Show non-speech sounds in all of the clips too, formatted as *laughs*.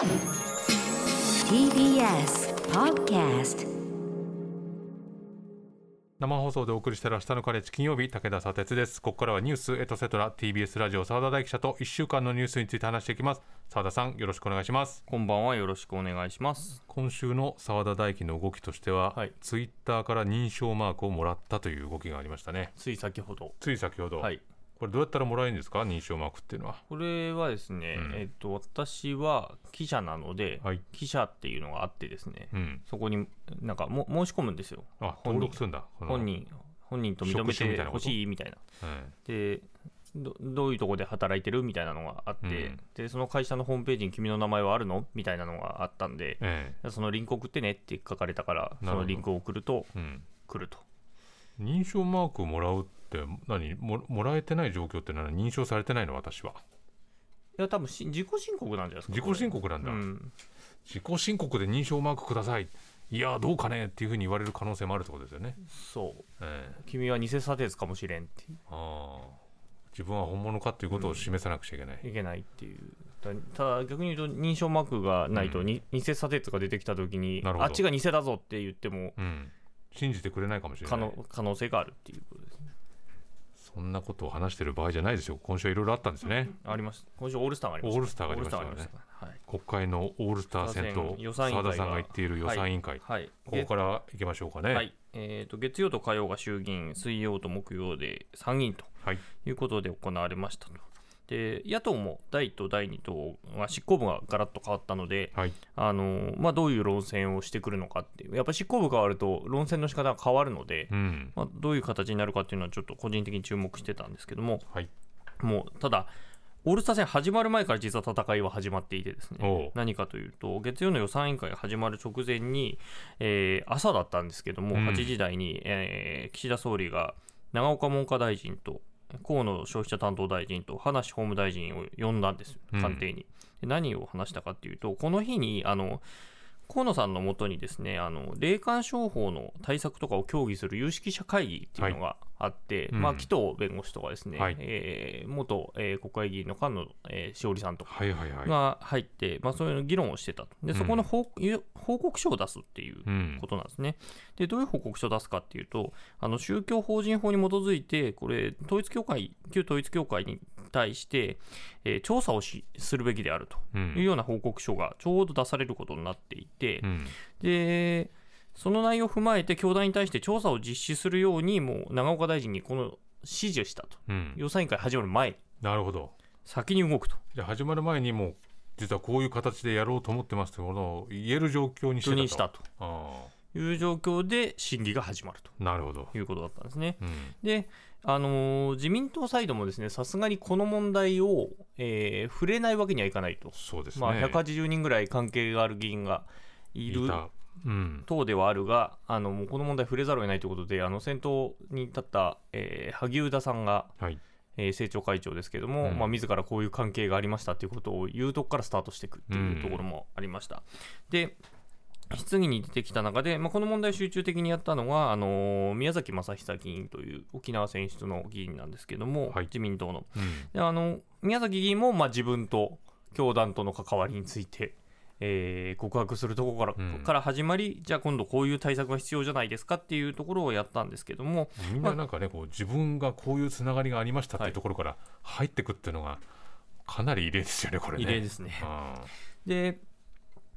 TBS Podcast 生放送でお送りしている明日のカレッジ金曜日武田砂鉄ですここからはニュースエトセトラ TBS ラジオ澤田大記者と1週間のニュースについて話していきます澤田さんよろしくお願いしますこんばんはよろしくお願いします。今週の澤田大輝の動きとしては、はいツイッターから認証マークをもらったという動きがありましたねつい先ほど。つい先ほど、はい。これどうやったらもらえるんですか？認証マークっていうのは。これはですね、うん。えっと私は記者なので、はい。記者っていうのがあってですね、うん。そこになんかも申し込むんですよ。あ登録するんだ。本人本人と認めてほしいみたいな。うん。でどどういうところで働いてるみたいなのがあって、うん。でその会社のホームページに君の名前はあるの？みたいなのがあったんで、えそのリンク送ってねって書かれたからそのリンクを送るとえうん。来ると。認証マークをもらうって何ももらえてない状況ってのは認証されてないの？私は。いや多分し自己申告なんじゃないですか自己申告なんだ、うん、自己申告で認証マークください。いやどうかねっていうふうに言われる可能性もあるってことですよね、そう。ええ。君は偽査鉄かもしれんってああ。自分は本物かっていうことを示さなくちゃいけない、いけないっていう。だただ逆に言うと認証マークがないと、うん。に偽査鉄が出てきた時にあっちが偽だぞって言ってもうん、信じてくれないかもしれない。可能可能性があるっていうことですねそんなことを話してる場合じゃないですよ。今週はいろいろあったんですよね。ありました。今週オールスターがありました。オールスターがありましたね。国会のオールスター戦と澤田さんが言っている予算委員会、はい。ここから行きましょうかね。はい。えー、と月曜と火曜が衆議院水曜と木曜で参議院とはい。いうことで行われましたとで野党も第1党第2党は執行部がガラッと変わったのではい。あのまあ、どういう論戦をしてくるのかっていう、やっぱ執行部変わると論戦の仕方が変わるので、うん。まあ、どういう形になるかっていうのは、ちょっと個人的に注目してたんですけども、はい。もうただ、オールスター戦始まる前から実は戦いは始まっていてですね何かというと、月曜の予算委員会が始まる直前に、えー朝だったんですけども、うん。8時台に、えー岸田総理が長岡文科大臣と、河野消費者担当大臣と葉梨法務大臣を呼んだんです、うん官邸に。で何を話したかっていうと、この日に、あの、河野さんのもとにですね、あの、霊感商法の対策とかを協議する有識者会議っていうのがあって、うん。まあ、紀藤弁護士とかですね、はい。えー元、えー国会議員の菅野、えーしおりさんとかはいはいはい。が入って、まあ、そういう議論をしてたと。で、そこの報,、報告書を出すっていううん。ことなんですね。で、どういう報告書を出すかっていうと、あの宗教法人法に基づいて、これ、統一教会、旧統一教会に対して、えー調査をしするべきであるとういうんような報告書がちょうど出されることになっていて、うん。で、その内容を踏まえて、教団に対して調査を実施するように、もう長岡大臣にこの指示をしたと。うん。予算委員会始まる前。に、なるほど。先に動くと。じゃあ始まる前にもう実はこういう形でやろうと思ってますということを言える状況にしてたと。にしたと。あいう状況で審議が始まると。あなるほど、いうことだったんですね。うん。で、あのー自民党サイドもですね、さすがにこの問題を、えー触れないわけにはいかないと。そうですね、まあ、180人ぐらい関係がある議員がいるいたうん。党ではあるが、あのもうこの問題触れざるを得ないということで、あの先頭に立った、えー萩生田さんが、はい。えー政調会長ですけども、うん。まあ、自らこういう関係がありましたということを言うとこからスタートしていくっていうところもありました。で質疑に出てきた中で、まあ、この問題を集中的にやったのはあのー宮崎正久議員という沖縄選出の議員なんですけども、はい。自民党の。うん。であの宮崎議員も、まあ、自分と教団との関わりについて、えー告白するところから,、うん。から始まりじゃあ今度こういう対策が必要じゃないですかっていうところをやったんですけどもみん。ななんかねこう自分がこういうつながりがありましたっていうところから入ってくっていうのがかなり異例ですよねこれね。異例ですね。あで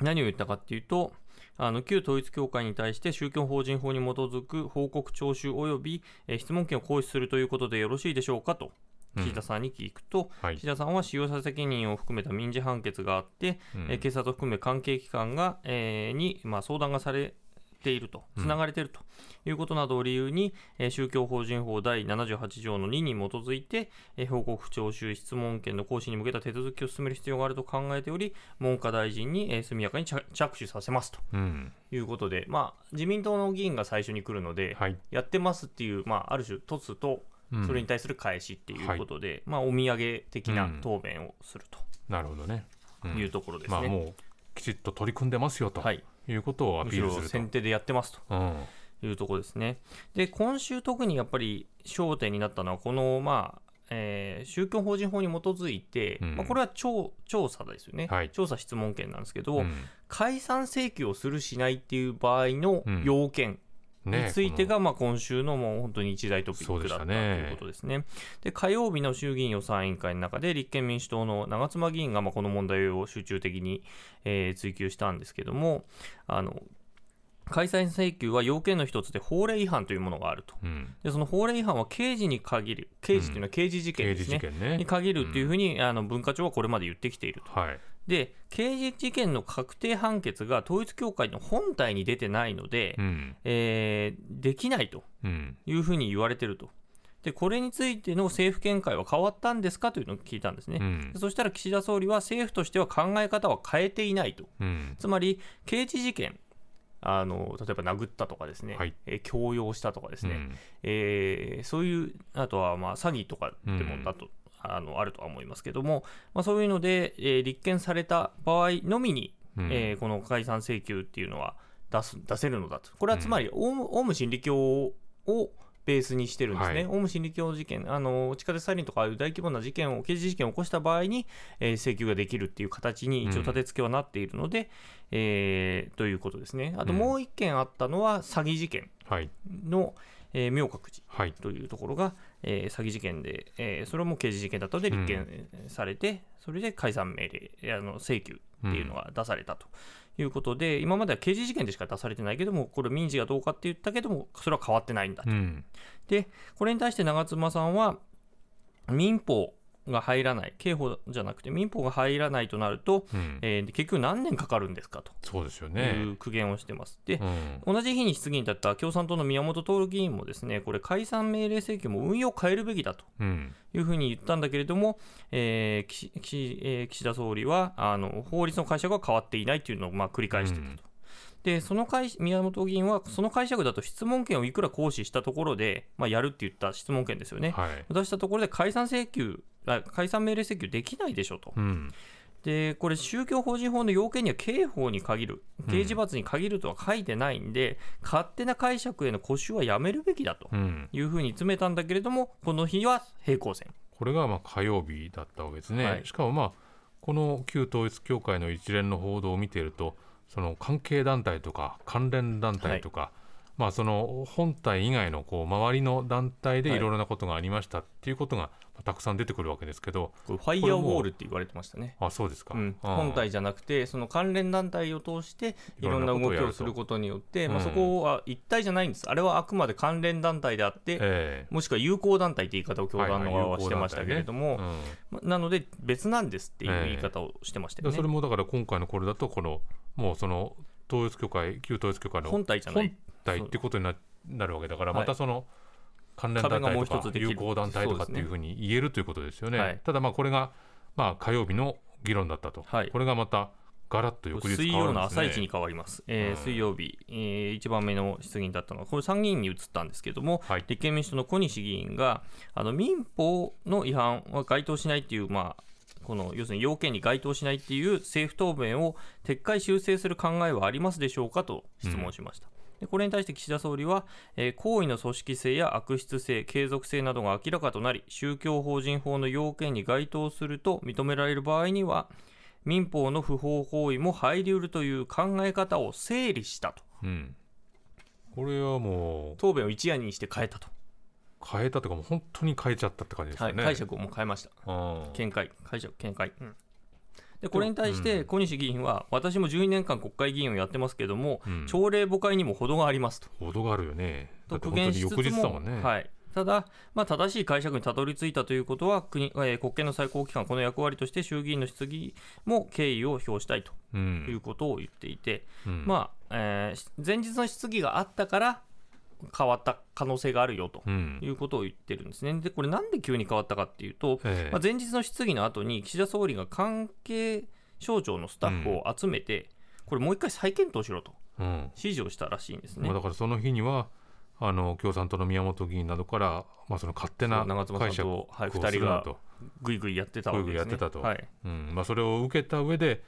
何を言ったかっていうとあの旧統一教会に対して宗教法人法に基づく報告徴収及び、えー質問権を行使するということでよろしいでしょうかと。うん岸田さんに聞くと、はい。岸田さんは使用者責任を含めた民事判決があって、うん。えー警察を含め関係機関が、えーに、まあ、相談がされていると、つながれているということなどを理由に、えー宗教法人法第78条の2に基づいて、えー報告徴収質問権の行使に向けた手続きを進める必要があると考えており、文科大臣に、えー速やかに着着手させますとうん。いうことで、まあ、自民党の議員が最初に来るので、はい。やってますっていう、まあ、ある種、凸とうんそれに対する返しっていうことで、まあ、お土産的な答弁をするなるほどね、いうところですね。まあもうきちっと取り組んでますよと。はい、いうことをアピールすると、先手でやってますと。うん。いうところですね。で、今週特にやっぱり焦点になったのは、この、まあ、えー宗教法人法に基づいて、うん。まあ、これは調調査ですよね、はい。調査質問権なんですけど、うん。解散請求をするしないっていう場合の要件にねついてが、まあ、今週のもう本当に一大トピックだったということですね。で火曜日の衆議院予算委員会の中で立憲民主党の長妻議員がまあこの問題を集中的に、えー追及したんですけどもあの解散請求は要件の一つで法令違反というものがあると。うんでその法令違反は刑事に限る刑事というのは刑事事件刑ですね。事事件ねに限るっていうふうに、あの文化庁はこれまで言ってきていると。はいで刑事事件の確定判決が統一教会の本体に出てないので、うん。えーできないとうん。いうふうに言われてると。でこれについての政府見解は変わったんですかというのを聞いたんですね。うん。でそしたら岸田総理は政府としては考え方は変えていないと。うん。つまり刑事事件あの例えば殴ったとかですね、はい。えー強要したとかですね、うん。えーそういうあとはまあ詐欺とかでもだと、あのあるとは思いますけども、まあ、そういうので、えー立件された場合のみに、うん。えーこの解散請求っていうのは出す出せるのだと。これはつまりオウム,、オウム真理教をベースにしてるんですね、はい。オウム真理教事件あの地下鉄サリンとかああいう大規模な事件を刑事事件を起こした場合に、えー請求ができるっていう形に一応立て付けはなっているので、えーということですね。あともう一件あったのは詐欺事件はい。の、えー明覚寺はい。というところが、えー詐欺事件で、えーそれも刑事事件だったので立件えーされて、それで解散命令えーあの請求っていうのが出されたと。いうことで、今までは刑事事件でしか出されてないけども、これ民事がどうかって言ったけども、それは変わってないんだと。うん。で、これに対して長妻さんは、民法が入らない、刑法じゃなくて民法が入らないとなると、うん。えー結局何年かかるんですかと。そうですよいねう苦言をしてます。で、うん。同じ日に質疑に立った共産党の宮本徹議員もですねこれ解散命令請求も運用を変えるべきだと。うん。いうふうに言ったんだけれども、えー岸岸えー岸田総理はあの法律の解釈は変わっていないというのをまあ繰り返していると。でその解宮本議員はその解釈だと質問権をいくら行使したところで、まあ、やるって言った質問権ですよね、はい。出したところで解散請求あ解散命令請求できないでしょと。うん。でこれ宗教法人法の要件には刑法に限る。刑事罰に限るとは書いてないんで、勝手な解釈への固執はやめるべきだとうん。いうふうに詰めたんだけれどもこの日は平行線。これがまあ火曜日だったわけですね、はい。しかもまあこの旧統一教会の一連の報道を見ているとその関係団体とか関連団体とか、まあその本体以外のこう周りの団体ではい。いろいろなことがありましたっていうことがたくさん出てくるわけですけど、ファイヤーウォールって言われてましたね。あそうですか、うん、本体じゃなくてその関連団体を通していろんな動きをすることによってまあ、うん。そこは一体じゃないんです。あれはあくまで関連団体であって、えもしくは友好団体って言い方を教団の側はしてましたけれども、えうん。まなので別なんですっていう言い方をしてましたよね。でそれもだから今回のこれだとこのもうその統一教会旧統一教会の本体じゃない。本体ってことにななるわけだからはい。またその関連団壁がもう体とか友好団体とかっていうふうに言えるということですよね。はい。ただまあこれがまあ火曜日の議論だったと、はい。これがまたガラッと翌日水曜の。朝一に変わります、えーうん。水曜日、えー、1番目の質疑だったのは、これ参議院に移ったんですけれども、はい。立憲民主党の小西議員が、あの民法の違反は該当しないっていう、まあ、この要するに要件に該当しないっていう政府答弁を撤回、修正する考えはありますでしょうかと質問しました。でこれに対して岸田総理は、えー行為の組織性や悪質性、継続性などが明らかとなり、宗教法人法の要件に該当すると認められる場合には、民法の不法行為も入りうるという考え方を整理したと。うん、これはも答弁を一夜にして変えたと。う変えたというかもう本当に変えちゃったって感じですはい、よね。解釈をもう変えました。うん見解、解釈、見解。でこれに対しうんて小西議員は、私も12年間国会議員をやってますけども、うん朝令暮改にも程がありますと。程があるよね。と苦言しつつも、日だもんね。はい、ただ、まあ、正しい解釈にたどり着いたということは国、えー国権の最高機関、この役割として衆議院の質疑も敬意を表したいとう、いうんことを言っていて、うんまあえー前日の質疑があったから変わった可能性があるよとうんいうことを言ってるんですね。で、これなんで急に変わったかっていうと、ええまあ、前日の質疑の後に岸田総理が関係省庁のスタッフを集めて、これもう一回再検討しろとうん指示をしたらしいんですねまあ、。だからその日にはあの共産党の宮本議員などから、まあ、その勝手な解釈をとはいす二人がぐいぐいやってたわけですね。ぐいぐいやってたとはい。うんまあ、それを受けた上で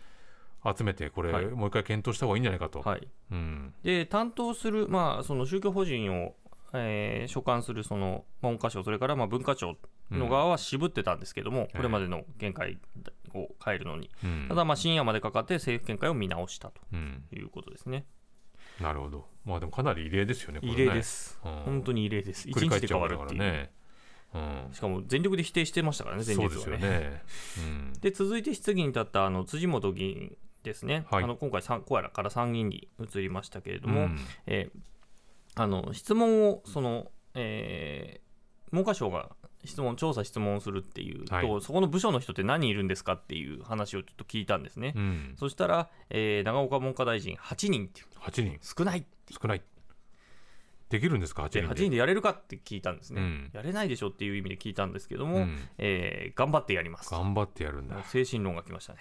集めてこれ、はい。もう一回検討した方がいいんじゃないかと、はい、うん。で担当する、まあ、その宗教法人を、えー所管するその文科省、それからまあ文化庁の側は渋ってたんですけども、これまでの見解を変えるのに、うん。ただまあ深夜までかかって政府見解を見直したとうん。いうことですね。なるほど。まあでもかなり異例ですよねね。異例です、うん。本当に異例です、1繰り返日で変わるっていう、ねうん。しかも全力で否定してましたからね、前日はそうでね。ね。うん。で続いて質疑に立ったあの辻元議員ですね、はい。あの今回、コアラから参議院に移りましたけれども、うん。えーあの質問をその、えー文科省が質問調査質問するっていうと、はい。そこの部署の人って何人いるんですかっていう話をちょっと聞いたんですね、うん。そしたら、えー長岡文科大臣8人っていう。8人。少ない少ないできるんですか？8で人8人でやれるかって聞いたんですね、うん。やれないでしょっていう意味で聞いたんですけども、うん。えー頑張ってやります。頑張ってやるんだ。精神論が来ましたね。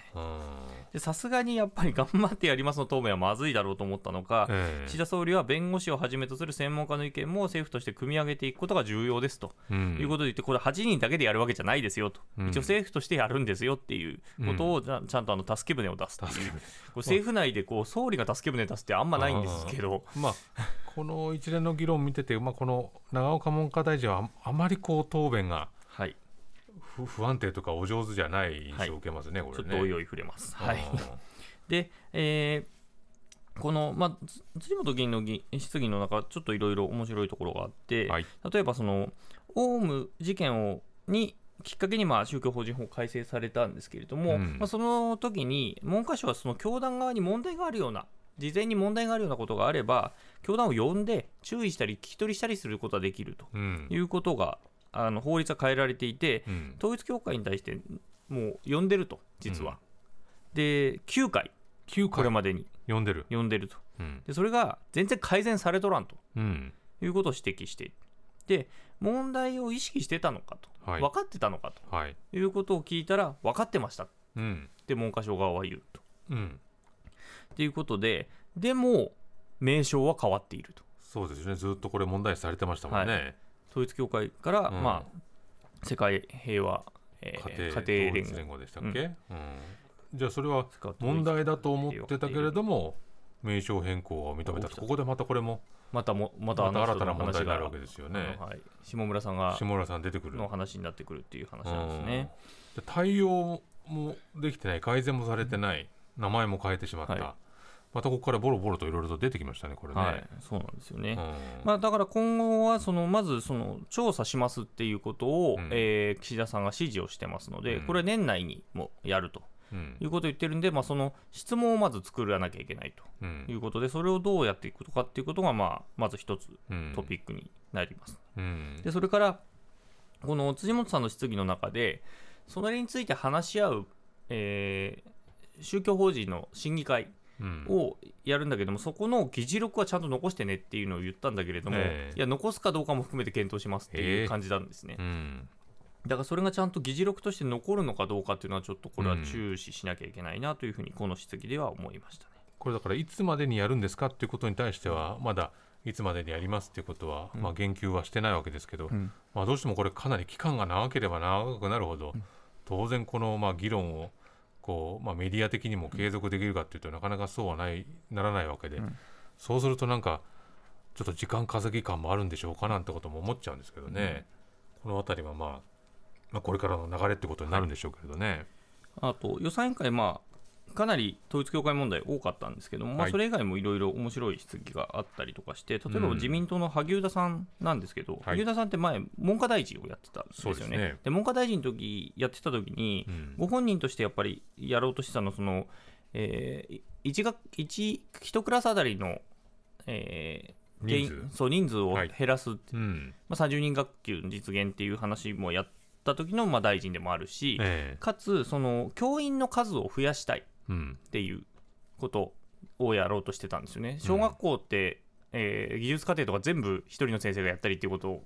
さすがにやっぱり *laughs* 頑張ってやりますの答弁はまずいだろうと思ったのか、ええ。岸田総理は弁護士をはじめとする専門家の意見も政府として組み上げていくことが重要ですと。うん。いうことで言って、これ8人だけでやるわけじゃないですよと、うん。一応政府としてやるんですよっていうことをちゃんとあの助け舟を出すっていう、これ政府内でこう総理が助け舟出すってあんまないんですけど、まあ、この一連の議論を見てて、まあ、この長岡文科大臣はああまりこう答弁がはい、不不安定とかお上手じゃない印象を受けますね、これね。ちょっとおいおい触れます。はい、う *laughs* んで、えーこの、まあ、つ辻元議員の議質疑の中、ちょっといろいろ面白いところがあって、はい。例えばその、オウム事件をにきっかけにまあ宗教法人法改正されたんですけれども、うん。まあ、その時に文科省はその教団側に問題があるような、事前に問題があるようなことがあれば、教団を呼んで注意したり、聞き取りしたりすることができるとうん。いうことが、あの法律は変えられていて、うん。統一教会に対してもう呼んでると、実は。で、9回、9回。これまでに。読んでる。呼んでると。うん。でそれが全然改善されとらんとうん。いうことを指摘して。いる。で、問題を意識してたのかと、はい。分かってたのかはい。ということを聞いたら、分かってました。っうん。て文科省側は言うと。うん、ということで、でも、名称は変わっていると。そうですね。ずっとこれ問題視されてましたもんね。統一教会から、うん。まあ、世界平和、えー家庭連合。でしたっけ、うん。じゃあそれは問題だと思ってたけれども名称変更を認めたと。ここでまたこれもまたもまた新たな問題になるわけですよね。はい、下村さんが下村さん出てくる。の話になってくるっていう話なんですね。うん。で対応もできてない。改善もされてない、名前も変えてしまった、はいまたここからボロボロといろいろと出てきましたねこれね、はい、そうなんですよね。うん。まあ、だから今後はそのまずその調査しますっていうことを、うん。えー岸田さんが指示をしてますので、うん。これは年内にもやるとうん。いうことを言ってるんで、まあ、その質問をまず作らなきゃいけないうん。ということで、それをどうやっていくかっていうことが、まあ、まず一つうん。トピックになります。うん。でそれから、この辻元さんの質疑の中で、それについて話し合う、えー宗教法人の審議会うんをやるんだけども、そこの議事録はちゃんと残してねっていうのを言ったんだけれども、ええ。いや、残すかどうかも含めて検討しますっていう感じなんですね。うん。だからそれがちゃんと議事録として残るのかどうかっていうのは、ちょっとこれは注視しなきゃいけないなというふうに、この質疑では思いましたね。これだからいつまでにやるんですかっていうことに対してはまだいつまでにやりますっていうことは、まあ、言及はしてないわけですけど、ん。まあ、どうしてもこれかなり期間が長ければ長くなるほど、当然このまあ議論をこう、まあ、メディア的にも継続できるかっていうとなかなかそうはないならないわけで、ん。そうするとなんかちょっと時間稼ぎ感もあるんでしょうかなんてことも思っちゃうんですけどね、この辺りは、まあ、まあこれからの流れってことになるんでしょうけれどね。あと予算委員会、まあ、かなり統一教会問題多かったんですけども、まあ、はいそれ以外もいろいろ面白い質疑があったりとかして、例えばうん自民党の萩生田さんなんですけど、はい。萩生田さんって前、文科大臣をやってたんですよね。そうですね。で文科大臣の時やってた時に、うん。ご本人としてやっぱりやろうとしてたのはその、えー、1学一一クラスあたりの、えー人数。そう人数をはい。減らす、うん。まあ、30人学級の実現っていう話もやった時のまあ大臣でもあるし、え。かつその教員の数を増やしたいっていうことをやろうとしてたんですよね。小学校って、えー技術課程とか全部一人の先生がやったりっていうことを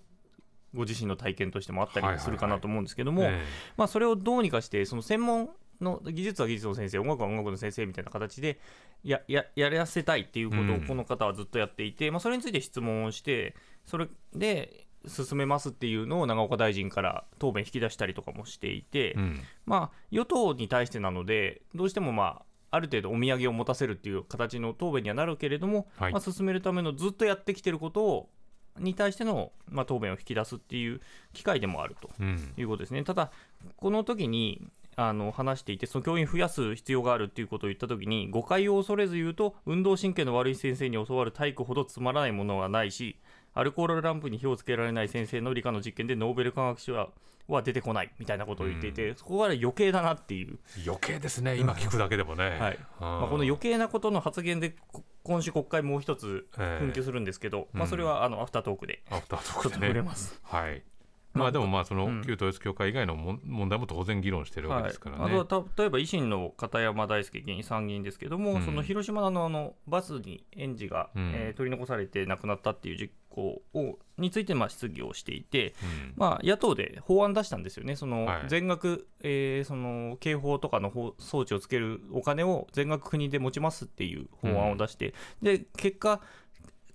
ご自身の体験としてもあったりするかなと思うんですけども、えまあ、それをどうにかしてその専門の技術は技術の先生音楽は音楽の先生みたいな形でやややらせたいっていうことうん。をこの方はずっとやっていて、まあ、それについて質問をしてそれで進めますっていうのを長岡大臣から答弁引き出したりとかもしていて、えうん。まあ、与党に対してなので、どうしても、まあ、ある程度お土産を持たせるっていう形の答弁にはなるけれども、はい。まあ、進めるためのずっとやってきてることを、に対しての、まあ、答弁を引き出すっていう機会でもあるとうん。いうことですね。ただ、この時にあの話していて、その教員増やす必要があるっていうことを言った時に、誤解を恐れず言うと、運動神経の悪い先生に教わる体育ほどつまらないものはないし、アルコールランプに火をつけられない先生の理科の実験でノーベル化学賞はは出てこないみたいなことを言っていて、そこは余計だなっていう、余計ですね今聞くだけでもね、はい。まあ、この余計なことの発言で、こ今週国会もう一つええ紛糾するんですけど、まあ、うんそれはあのアフタートークでアフタートークでね。触れます。はいまあでもまあそのうん。旧統一教会以外の問題も当然議論してるわけですからね、はい、あと例えば維新の片山大輔議員、参議院ですけども、うん。その広島のあのバスに園児が、うん。えー取り残されて亡くなったっていう事故をについてまあ質疑をしていて、うん。まあ、野党で法案出したんですよね、そのはい。全額、えーその警報とかの法装置をつけるお金を全額国で持ちますっていう法案を出して、で結果、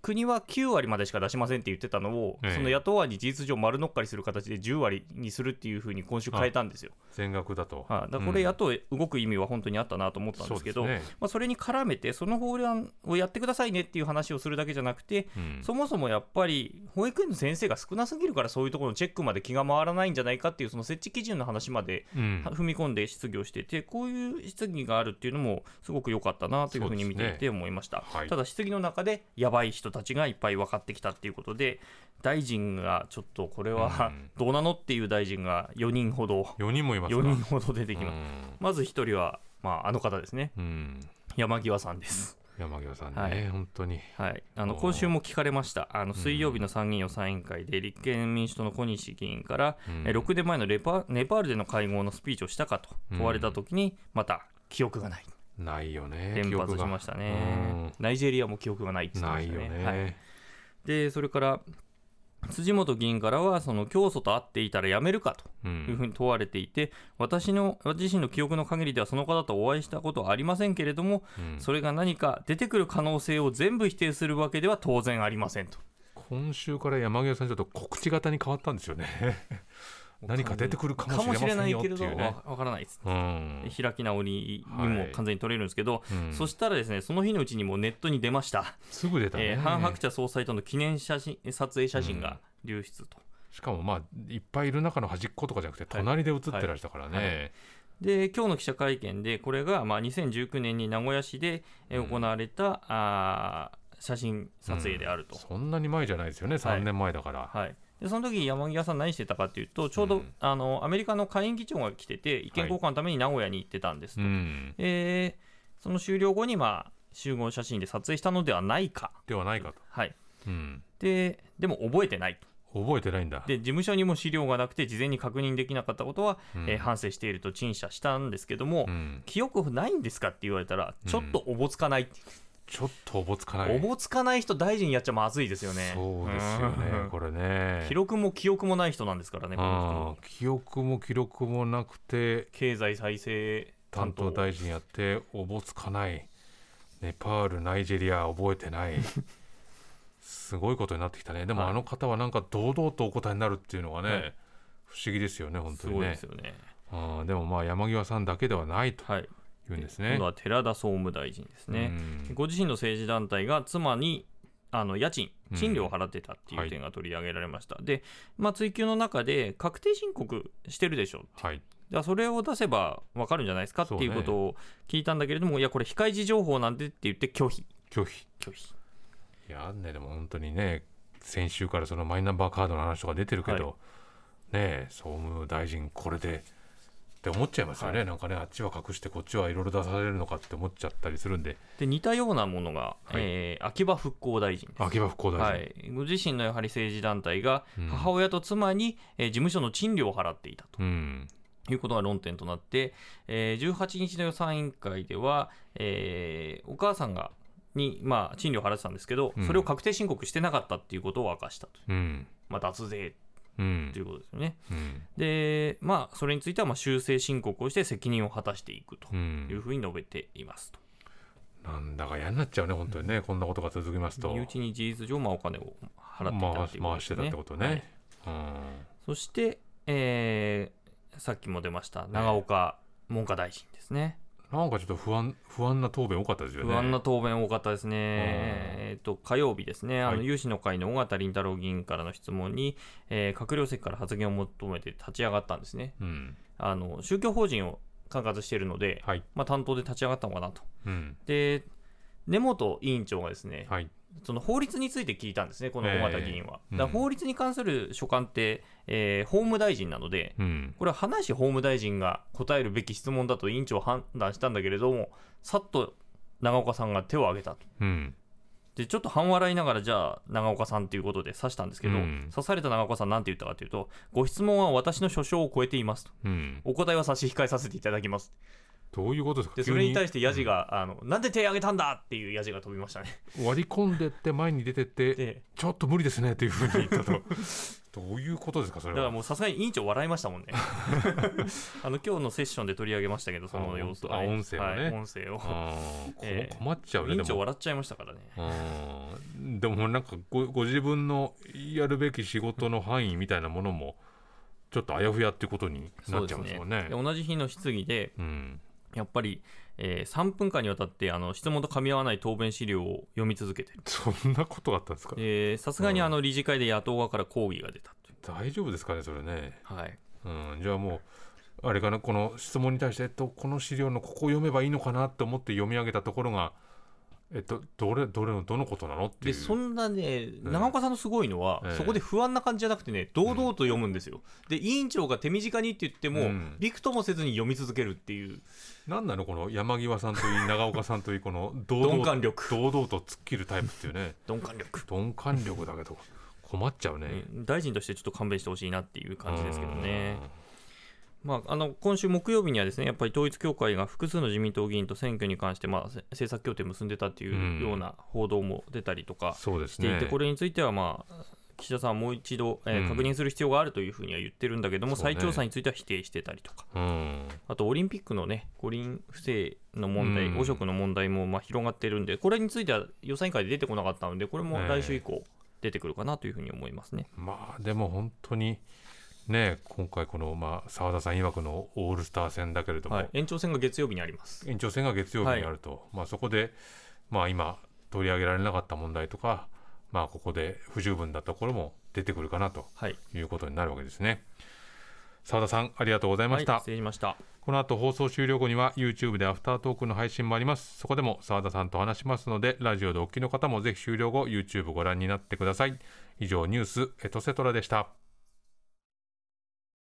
国は9割までしか出しませんって言ってたのを、ええ。その野党案に事実上丸乗っかりする形で10割にするっていうふうに今週変えたんですよ。全額だと、はい、だこれ、野党動く意味は本当にあったなと思ったんですけど、そうですね。まあ、それに絡めて、その法案をやってくださいねっていう話をするだけじゃなくて、うん。そもそもやっぱり保育園の先生が少なすぎるから、そういうところのチェックまで気が回らないんじゃないかっていう、その設置基準の話までうん。踏み込んで質疑をしてて、こういう質疑があるっていうのも、すごく良かったなというふうに見ていて思いました。はい。ただ、質疑の中で、やばい人たちがいっぱい分かってきたっていうことで、大臣がちょっとこれはうん。どうなのっていう大臣が4人ほど、4人もいますか？4人ほど出てきます。まず1人は、まあ、あの方ですね、山際さんです。山際さんね、はい。本当に。はい、あの今週も聞かれました、あの水曜日の参議院予算委員会で、立憲民主党の小西議員から、うん。え6年前のレパネパールでの会合のスピーチをしたかと問われたときに、また記憶がない、ないよね連発しましたね、ナイジェリアも記憶がないってうん言ってないよましたね。ね、はい。でそれから辻元議員からは、その教祖と会っていたらやめるかとういうふうんに問われていて、私の私自身の記憶の限りではその方とお会いしたことはありませんけれども、うん。それが何か出てくる可能性を全部否定するわけでは当然ありませんと。今週から山際さんちょっと告知型に変わったんですよね何か出てくるかもしれないけれどねわわからないです、うん。開き直りにも完全に取れるんですけど、うん。そしたらですねその日のうちにもうネットに出ました、すぐ出たね、えー、ハン・ハクチャ総裁との記念写真撮影写真が流出と、しかもまあいっぱいいる中の端っことかじゃなくて隣で写ってらしたからね、はい。はで今日の記者会見でこれがまあ2019年に名古屋市でえー行われた、あー写真撮影であると、そんなに前じゃないですよね。3年前だから、はい、でその時山際さん何してたかというとちょうど、うんあのアメリカの下院議長が来てて意見交換のために名古屋に行ってたんですと、うん。えーその終了後に、まあ、集合写真で撮影したのではないか、ではないかと、はい、うん、ででも覚えてない覚えてないんだ。で事務所にも資料がなくて事前に確認できなかったことは、うん。えー反省していると陳謝したんですけども、うん、記憶ないんですかって言われたらちょっとおぼつかない、ちょっとおぼつかない。おぼつかない人大臣やっちゃまずいですよね。そうですよねうん。これね。記録も記憶もない人なんですからねこの人。あー記憶も記録もなくて経済再生担当。大臣やっておぼつかない。ネパールナイジェリア覚えてない。すごいことになってきたね。でもはい。あの方はなんか堂々とお答えになるっていうのがね、はい。不思議ですよね本すごい当にねですよね。あーでもまあ山際さんだけではないと。はいいうんですね今度は寺田総務大臣ですね、うんご自身の政治団体が妻にあの家賃、うん賃料を払ってたっていう点が取り上げられました。で、まあ、追及の中で、確定申告してるでしょ。はいだそれを出せば分かるんじゃないですかっていうことを聞いたんだけれども、いや、これ、非開示情報なんでって言って拒否。拒否拒否。いやねでも本当にね先週からそのマイナンバーカードの話とか出てるけど、はねえ総務大臣これでって思っちゃいますよね、はい。なんかねあっちは隠してこっちはいろいろ出されるのかって思っちゃったりするんで。で、似たようなものが、はい。えー秋葉復興大臣です。秋葉復興大臣、はい、ご自身のやはり政治団体がうん。母親と妻に、えー事務所の賃料を払っていたと。うん。いうことが論点となって、えー18日の予算委員会では、えーお母さんがに、まあ、賃料を払ってたんですけど、うん。それを確定申告してなかったっていうことを明かしたと、うん。まあ、脱税うんということですよね。うん。で、まあ、それについてはまあ修正申告をして責任を果たしていくとういうんふうに述べていますと。なんだか嫌になっちゃうね本当にね。こんなことが続きますと。身内に事実上、まあ、お金を払っていた回っていうこね。回してたってことはい。ね、そして、えーさっきも出ました長岡文科大臣ですね。うんなんかちょっと不安不安な答弁多かったですよね。不安な答弁多かったですね、えー、と火曜日ですね、あのはい有志の会の尾形凛太郎議員からの質問に、えー閣僚席から発言を求めて立ち上がったんですね。うん。あの宗教法人を管轄しているので、はい。まあ、担当で立ち上がったのかなと。うん。で、根本委員長がですね、はいその法律について聞いたんですね、この尾形議員は。えーだから法律に関する所管って、えー法務大臣なので、うんこれは葉梨法務大臣が答えるべき質問だと委員長は判断したんだけれども、さっと長岡さんが手を挙げたと。うんで、ちょっと半笑いながら、じゃあ、長岡さんということで指したんですけど、うん指された長岡さん、なんて言ったかというと、ご質問は私の所掌を超えていますと。うんお答えは差し控えさせていただきます。どういうことですか？で、それに対してヤジが、あの、なんで手挙げたんだっていうヤジが飛びましたね。割り込んでって前に出てってで、ちょっと無理ですねというふうに言ったと。*laughs* どういうことですかそれは？だからもうさすがに委員長笑いましたもんね。*laughs* あの今日のセッションで取り上げましたけど、その様子。あ音声をね。はい、音声を。困っちゃう委員ねでも。長笑っちゃいましたからね。うんでもなんかごご自分のやるべき仕事の範囲みたいなものもちょっとあやふやっていうことになっちゃいますもんね。で。同じ日の質疑で、うんやっぱり、えー3分間にわたってあの質問と噛み合わない答弁資料を読み続けてる。そんなことがあったんですか？でさすがにあの理事会で野党側から抗議が出たという。大丈夫ですかねそれね。はい。うん、じゃあもうあれかな？この質問に対して、えっと、この資料のここ読めばいいのかなと思って読み上げたところが、えっと、どれどれのどのことなのっていで、う。そんなね、長岡さんのすごいのは、ええそこで不安な感じじゃなくてね、堂々と読むんですよ。で、委員長が手短にって言っても、うんびくともせずに読み続けるっていう、なんなのこの山際さんといい *laughs* 長岡さんといいこの堂々鈍感力堂々と突っ切るタイプっていうね鈍感力。鈍感力だけど困っちゃうね。うん大臣としてちょっと勘弁してほしいなっていう感じですけどね。まあ、あの今週木曜日にはですねやっぱり統一教会が複数の自民党議員と選挙に関して、まあ、せ政策協定を結んでたっていうような報道も出たりとかしていて、ね。これについては、まあ、岸田さんはもう一度、えーうん。確認する必要があるというふうには言ってるんだけども、そうね。再調査については否定してたりとか、うん。あとオリンピックのね、五輪不正の問題、うん。汚職の問題もまあ広がってるんで、これについては予算委員会で出てこなかったので、これも来週以降、出てくるかなというふうに思いますね。まあでも本当にね今回このまあ澤田さん曰くのオールスター戦だけれども、はい、延長戦が月曜日にあります。延長戦が月曜日にあると、まあそこでまあ今取り上げられなかった問題とかまあここで不十分だったところも出てくるかなとはい、いうことになるわけですね。澤田さんありがとうございました、はい、失礼しました。この後放送終了後には YouTube でアフタートークの配信もあります。そこでも澤田さんと話しますのでラジオでお聞きの方もぜひ終了後 YouTube ご覧になってください。以上ニュースエトセトラでした